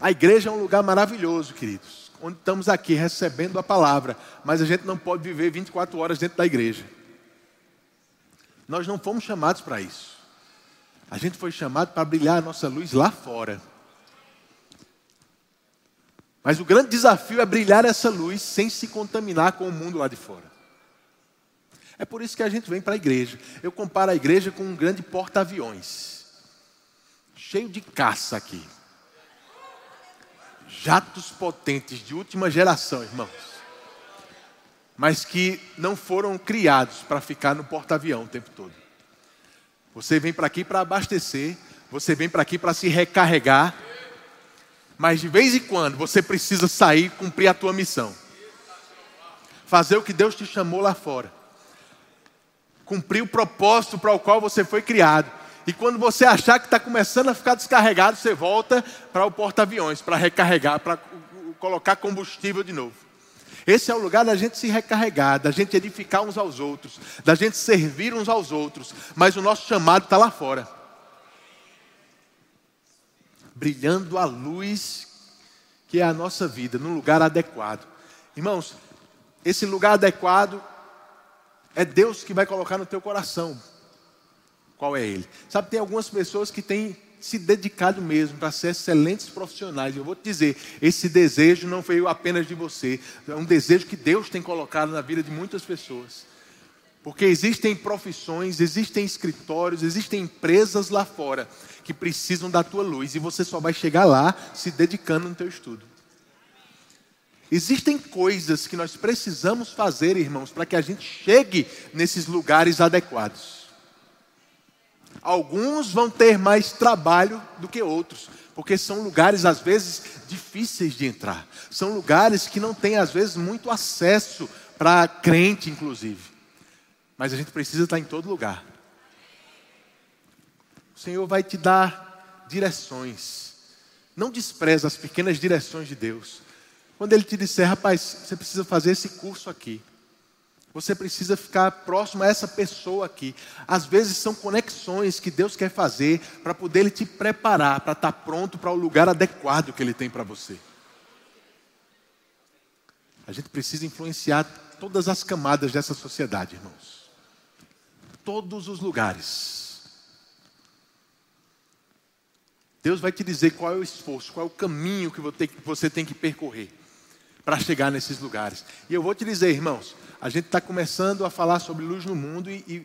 A igreja é um lugar maravilhoso, queridos, onde estamos aqui recebendo a palavra, mas a gente não pode viver 24 horas dentro da igreja. Nós não fomos chamados para isso. A gente foi chamado para brilhar a nossa luz lá fora. Mas o grande desafio é brilhar essa luz sem se contaminar com o mundo lá de fora. É por isso que a gente vem para a igreja. Eu comparo a igreja com um grande porta-aviões, cheio de caça aqui jatos potentes de última geração, irmãos, mas que não foram criados para ficar no porta-avião o tempo todo. Você vem para aqui para abastecer, você vem para aqui para se recarregar, mas de vez em quando você precisa sair e cumprir a tua missão. Fazer o que Deus te chamou lá fora. Cumprir o propósito para o qual você foi criado. E quando você achar que está começando a ficar descarregado, você volta para o porta-aviões, para recarregar, para colocar combustível de novo. Esse é o lugar da gente se recarregar, da gente edificar uns aos outros, da gente servir uns aos outros. Mas o nosso chamado está lá fora brilhando a luz que é a nossa vida, num lugar adequado. Irmãos, esse lugar adequado é Deus que vai colocar no teu coração qual é ele. Sabe, tem algumas pessoas que têm se dedicado mesmo para ser excelentes profissionais. Eu vou te dizer, esse desejo não veio apenas de você, é um desejo que Deus tem colocado na vida de muitas pessoas. Porque existem profissões, existem escritórios, existem empresas lá fora que precisam da tua luz e você só vai chegar lá se dedicando no teu estudo. Existem coisas que nós precisamos fazer, irmãos, para que a gente chegue nesses lugares adequados. Alguns vão ter mais trabalho do que outros, porque são lugares às vezes difíceis de entrar. São lugares que não têm às vezes muito acesso para crente, inclusive. Mas a gente precisa estar em todo lugar. O Senhor vai te dar direções. Não despreza as pequenas direções de Deus. Quando Ele te disser, rapaz, você precisa fazer esse curso aqui. Você precisa ficar próximo a essa pessoa aqui. Às vezes são conexões que Deus quer fazer para poder Ele te preparar, para estar pronto para o lugar adequado que Ele tem para você. A gente precisa influenciar todas as camadas dessa sociedade, irmãos. Todos os lugares. Deus vai te dizer qual é o esforço, qual é o caminho que você tem que percorrer para chegar nesses lugares. E eu vou te dizer, irmãos, a gente está começando a falar sobre luz no mundo e, e,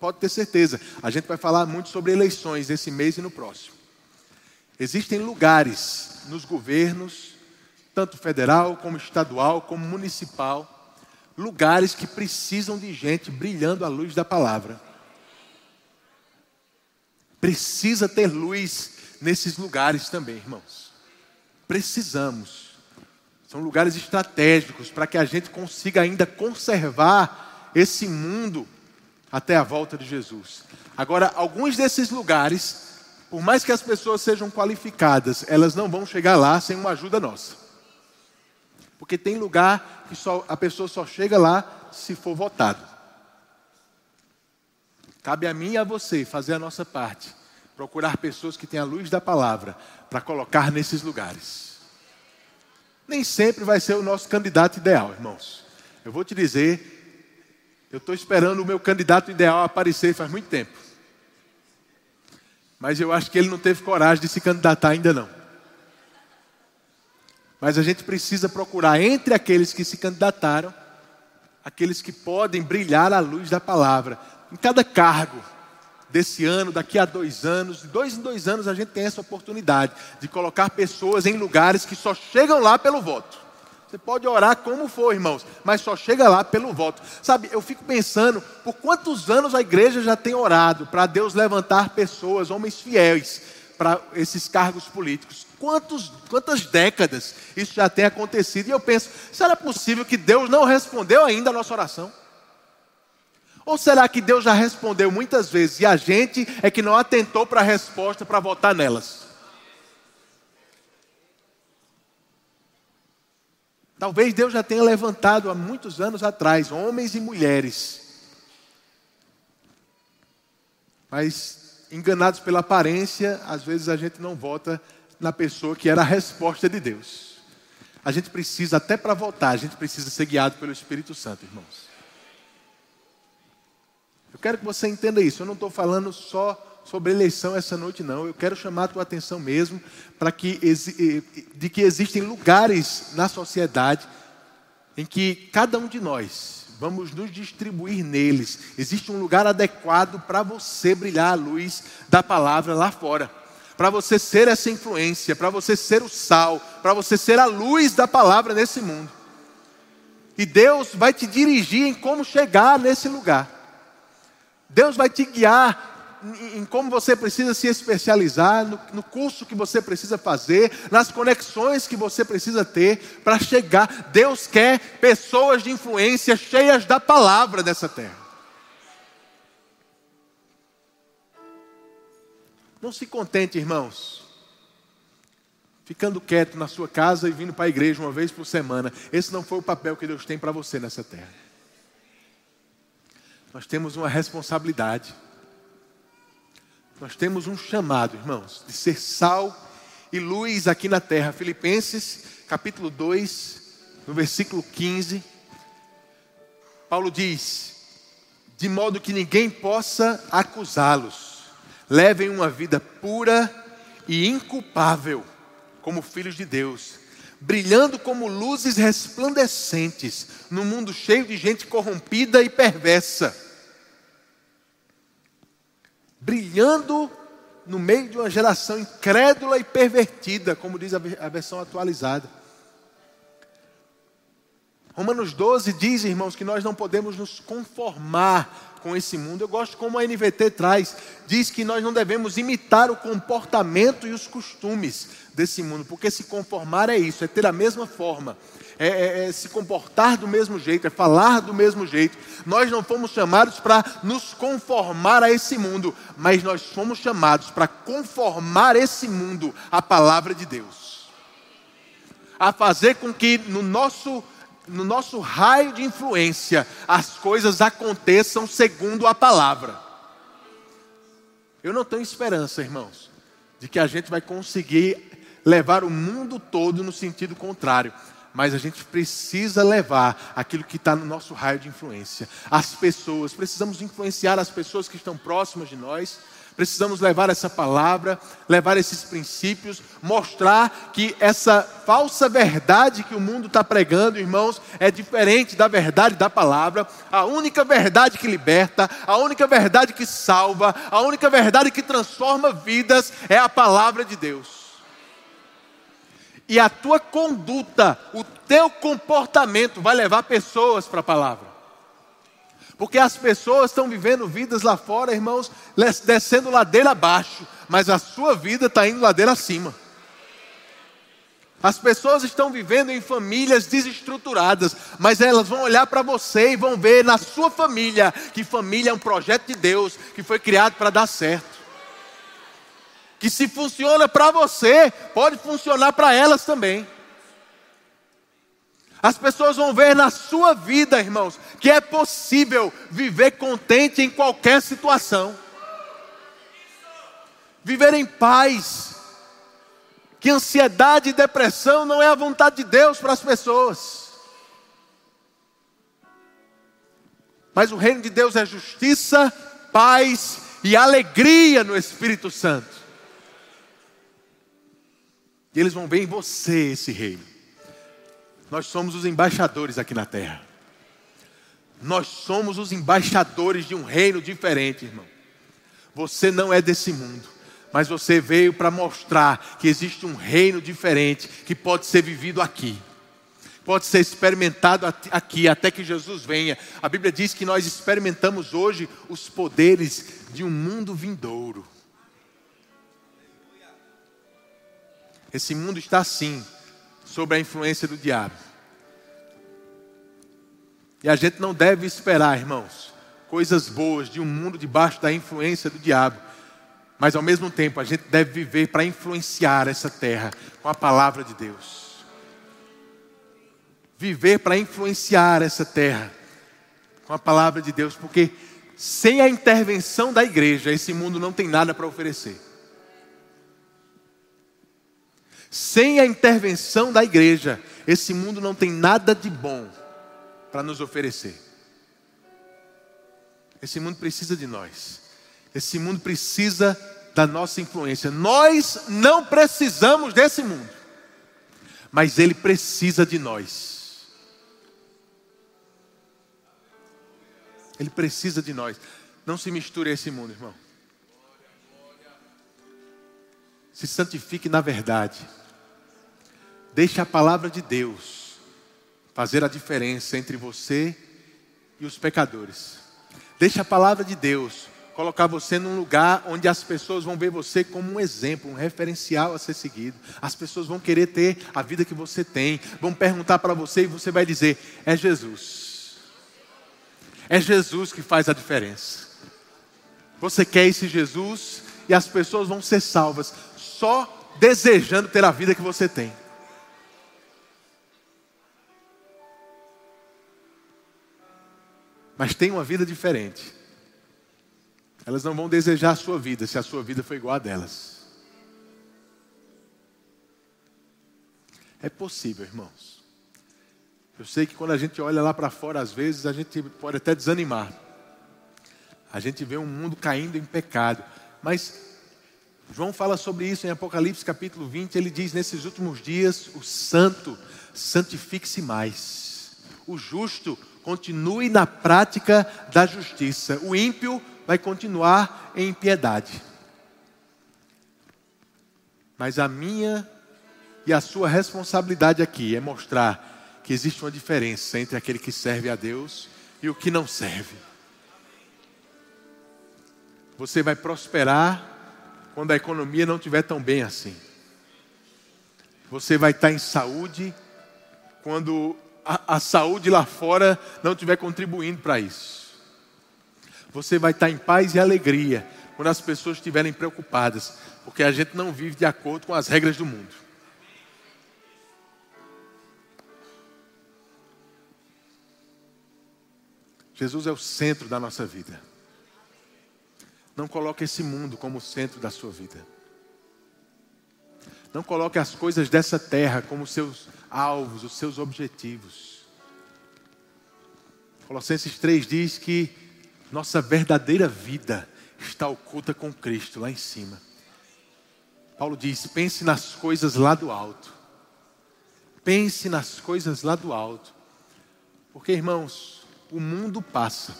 pode ter certeza, a gente vai falar muito sobre eleições esse mês e no próximo. Existem lugares nos governos, tanto federal como estadual, como municipal, lugares que precisam de gente brilhando a luz da palavra. Precisa ter luz nesses lugares também, irmãos. Precisamos. São lugares estratégicos para que a gente consiga ainda conservar esse mundo até a volta de Jesus. Agora, alguns desses lugares, por mais que as pessoas sejam qualificadas, elas não vão chegar lá sem uma ajuda nossa. Porque tem lugar que só, a pessoa só chega lá se for votado. Cabe a mim e a você fazer a nossa parte procurar pessoas que têm a luz da palavra para colocar nesses lugares. Nem sempre vai ser o nosso candidato ideal, irmãos. Eu vou te dizer, eu estou esperando o meu candidato ideal aparecer faz muito tempo. Mas eu acho que ele não teve coragem de se candidatar ainda não. Mas a gente precisa procurar entre aqueles que se candidataram, aqueles que podem brilhar à luz da palavra. Em cada cargo, desse ano, daqui a dois anos, de dois em dois anos a gente tem essa oportunidade de colocar pessoas em lugares que só chegam lá pelo voto. Você pode orar como for, irmãos, mas só chega lá pelo voto. Sabe, eu fico pensando, por quantos anos a igreja já tem orado para Deus levantar pessoas, homens fiéis, para esses cargos políticos? Quantos, quantas décadas isso já tem acontecido? E eu penso, será possível que Deus não respondeu ainda a nossa oração? Ou será que Deus já respondeu muitas vezes e a gente é que não atentou para a resposta para votar nelas? Talvez Deus já tenha levantado há muitos anos atrás homens e mulheres, mas enganados pela aparência, às vezes a gente não vota na pessoa que era a resposta de Deus. A gente precisa, até para votar, a gente precisa ser guiado pelo Espírito Santo, irmãos. Eu quero que você entenda isso. Eu não estou falando só sobre eleição essa noite, não. Eu quero chamar a tua atenção mesmo para que de que existem lugares na sociedade em que cada um de nós vamos nos distribuir neles. Existe um lugar adequado para você brilhar a luz da palavra lá fora. Para você ser essa influência, para você ser o sal, para você ser a luz da palavra nesse mundo. E Deus vai te dirigir em como chegar nesse lugar. Deus vai te guiar em como você precisa se especializar, no, no, curso que você precisa fazer, nas conexões que você precisa ter para chegar. Deus quer pessoas de influência cheias da palavra dessa terra. Não se contente, irmãos, ficando quieto na sua casa e vindo para a igreja uma vez por semana. Esse não foi o papel que Deus tem para você nessa terra. Nós temos uma responsabilidade. Nós temos um chamado, irmãos, de ser sal e luz aqui na terra. Filipenses, capítulo 2, no versículo 15. Paulo diz: De modo que ninguém possa acusá-los, levem uma vida pura e inculpável, como filhos de Deus, brilhando como luzes resplandecentes no mundo cheio de gente corrompida e perversa. Brilhando no meio de uma geração incrédula e pervertida, como diz a versão atualizada. Romanos 12 diz, irmãos, que nós não podemos nos conformar com esse mundo. Eu gosto como a NVT traz, diz que nós não devemos imitar o comportamento e os costumes desse mundo, porque se conformar é isso, é ter a mesma forma, é, é, é se comportar do mesmo jeito, é falar do mesmo jeito. Nós não fomos chamados para nos conformar a esse mundo, mas nós fomos chamados para conformar esse mundo à palavra de Deus, a fazer com que no nosso no nosso raio de influência, as coisas aconteçam segundo a palavra. Eu não tenho esperança, irmãos, de que a gente vai conseguir levar o mundo todo no sentido contrário. Mas a gente precisa levar aquilo que está no nosso raio de influência. As pessoas, precisamos influenciar as pessoas que estão próximas de nós Precisamos levar essa palavra, levar esses princípios, mostrar que essa falsa verdade que o mundo está pregando, irmãos, é diferente da verdade da palavra. A única verdade que liberta, a única verdade que salva, a única verdade que transforma vidas é a palavra de Deus. E a tua conduta, o teu comportamento vai levar pessoas para a palavra. Porque as pessoas estão vivendo vidas lá fora, irmãos, descendo ladeira abaixo, mas a sua vida está indo ladeira acima. As pessoas estão vivendo em famílias desestruturadas, mas elas vão olhar para você e vão ver na sua família que família é um projeto de Deus que foi criado para dar certo. Que se funciona para você, pode funcionar para elas também. As pessoas vão ver na sua vida, irmãos, que é possível viver contente em qualquer situação. viver em paz. Que ansiedade e depressão não é a vontade de Deus para as pessoas. Mas o reino de Deus é justiça, paz e alegria no Espírito Santo. E eles vão ver em você esse reino. Nós somos os embaixadores aqui na terra. Nós somos os embaixadores de um reino diferente, irmão. Você não é desse mundo, mas você veio para mostrar que existe um reino diferente que pode ser vivido aqui. Pode ser experimentado aqui até que Jesus venha. A Bíblia diz que nós experimentamos hoje os poderes de um mundo vindouro. Esse mundo está assim, sob a influência do diabo. E a gente não deve esperar, irmãos, coisas boas de um mundo debaixo da influência do diabo. Mas ao mesmo tempo, a gente deve viver para influenciar essa terra com a palavra de Deus. Viver para influenciar essa terra com a palavra de Deus, porque sem a intervenção da igreja, esse mundo não tem nada para oferecer. Sem a intervenção da igreja, esse mundo não tem nada de bom para nos oferecer. Esse mundo precisa de nós. Esse mundo precisa da nossa influência. Nós não precisamos desse mundo, mas ele precisa de nós. Ele precisa de nós. Não se misture a esse mundo, irmão. Se santifique na verdade. Deixe a palavra de Deus fazer a diferença entre você e os pecadores. Deixe a palavra de Deus colocar você num lugar onde as pessoas vão ver você como um exemplo, um referencial a ser seguido. As pessoas vão querer ter a vida que você tem, vão perguntar para você e você vai dizer: é Jesus. É Jesus que faz a diferença. Você quer esse Jesus e as pessoas vão ser salvas só desejando ter a vida que você tem. Mas têm uma vida diferente. Elas não vão desejar a sua vida se a sua vida for igual a delas. É possível, irmãos. Eu sei que quando a gente olha lá para fora, às vezes a gente pode até desanimar. A gente vê um mundo caindo em pecado. Mas João fala sobre isso em Apocalipse capítulo 20. Ele diz: Nesses últimos dias, o santo santifique-se mais, o justo continue na prática da justiça. O ímpio vai continuar em impiedade. Mas a minha e a sua responsabilidade aqui é mostrar que existe uma diferença entre aquele que serve a Deus e o que não serve. Você vai prosperar quando a economia não estiver tão bem assim. Você vai estar em saúde quando a, a saúde lá fora não estiver contribuindo para isso. Você vai estar em paz e alegria quando as pessoas estiverem preocupadas, porque a gente não vive de acordo com as regras do mundo. Jesus é o centro da nossa vida. Não coloque esse mundo como o centro da sua vida. Não coloque as coisas dessa terra como seus alvos, os seus objetivos. Colossenses 3 diz que nossa verdadeira vida está oculta com Cristo lá em cima. Paulo diz: pense nas coisas lá do alto. Pense nas coisas lá do alto. Porque, irmãos, o mundo passa,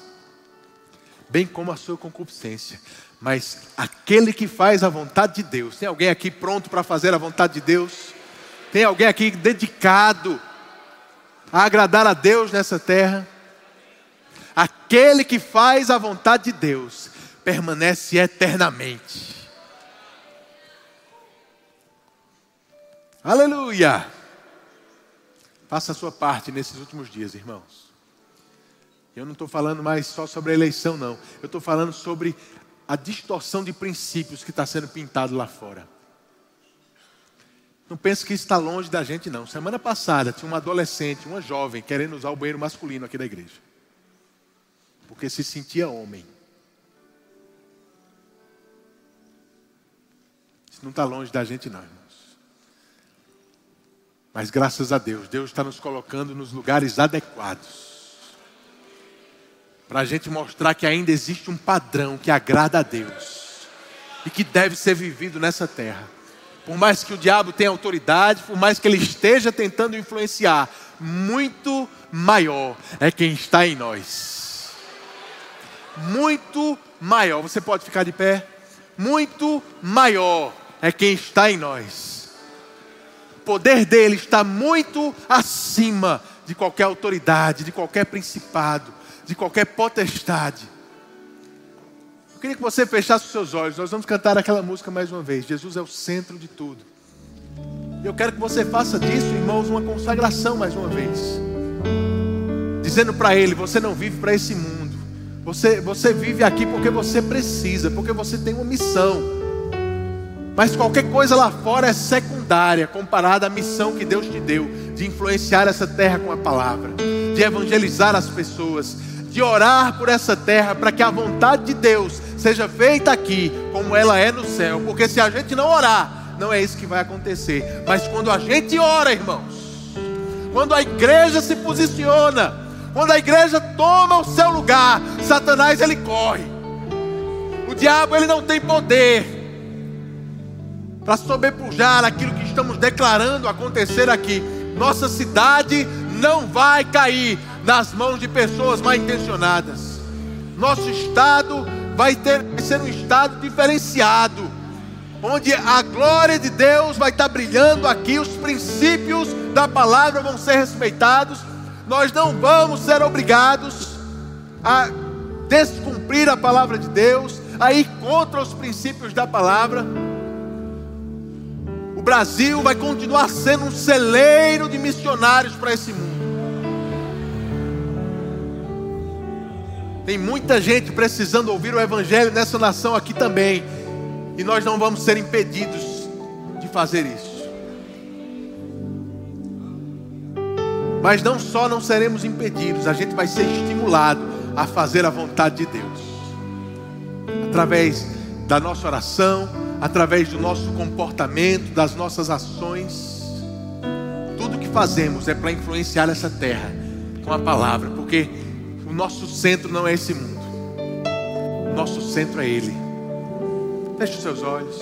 bem como a sua concupiscência. Mas aquele que faz a vontade de Deus, tem alguém aqui pronto para fazer a vontade de Deus? Tem alguém aqui dedicado a agradar a Deus nessa terra? Aquele que faz a vontade de Deus permanece eternamente. Aleluia! Faça a sua parte nesses últimos dias, irmãos. Eu não estou falando mais só sobre a eleição, não. Eu estou falando sobre a distorção de princípios que está sendo pintado lá fora. Não pense que isso está longe da gente, não. Semana passada tinha uma adolescente, uma jovem, querendo usar o banheiro masculino aqui da igreja. Porque se sentia homem. Isso não está longe da gente, não, irmãos. Mas graças a Deus, Deus está nos colocando nos lugares adequados. Para a gente mostrar que ainda existe um padrão que agrada a Deus e que deve ser vivido nessa terra. Por mais que o diabo tenha autoridade, por mais que ele esteja tentando influenciar, muito maior é quem está em nós. Muito maior, você pode ficar de pé? Muito maior é quem está em nós. O poder dele está muito acima de qualquer autoridade, de qualquer principado, de qualquer potestade. Eu queria que você fechasse os seus olhos. Nós vamos cantar aquela música mais uma vez. Jesus é o centro de tudo. Eu quero que você faça disso, irmãos, uma consagração mais uma vez. Dizendo para Ele: você não vive para esse mundo. Você, você vive aqui porque você precisa, porque você tem uma missão. Mas qualquer coisa lá fora é secundária comparada à missão que Deus te deu de influenciar essa terra com a palavra, de evangelizar as pessoas, de orar por essa terra para que a vontade de Deus seja feita aqui como ela é no céu. Porque se a gente não orar, não é isso que vai acontecer. Mas quando a gente ora, irmãos, quando a igreja se posiciona, quando a igreja toma o seu lugar, Satanás ele corre. O diabo ele não tem poder para sobrepujar aquilo que estamos declarando acontecer aqui. Nossa cidade não vai cair nas mãos de pessoas mal intencionadas. Nosso estado vai, ter, vai ser um estado diferenciado, onde a glória de Deus vai estar brilhando aqui, os princípios da palavra vão ser respeitados, nós não vamos ser obrigados a descumprir a palavra de Deus, a ir contra os princípios da palavra. O Brasil vai continuar sendo um celeiro de missionários para esse mundo. Tem muita gente precisando ouvir o Evangelho nessa nação aqui também. E nós não vamos ser impedidos de fazer isso. Mas não só não seremos impedidos, a gente vai ser estimulado a fazer a vontade de Deus. Através da nossa oração, através do nosso comportamento, das nossas ações. Tudo que fazemos é para influenciar essa terra com a palavra, porque o nosso centro não é esse mundo. O nosso centro é Ele. Feche os seus olhos.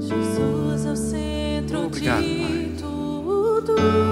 Jesus é o centro Obrigado, de Pai. tudo.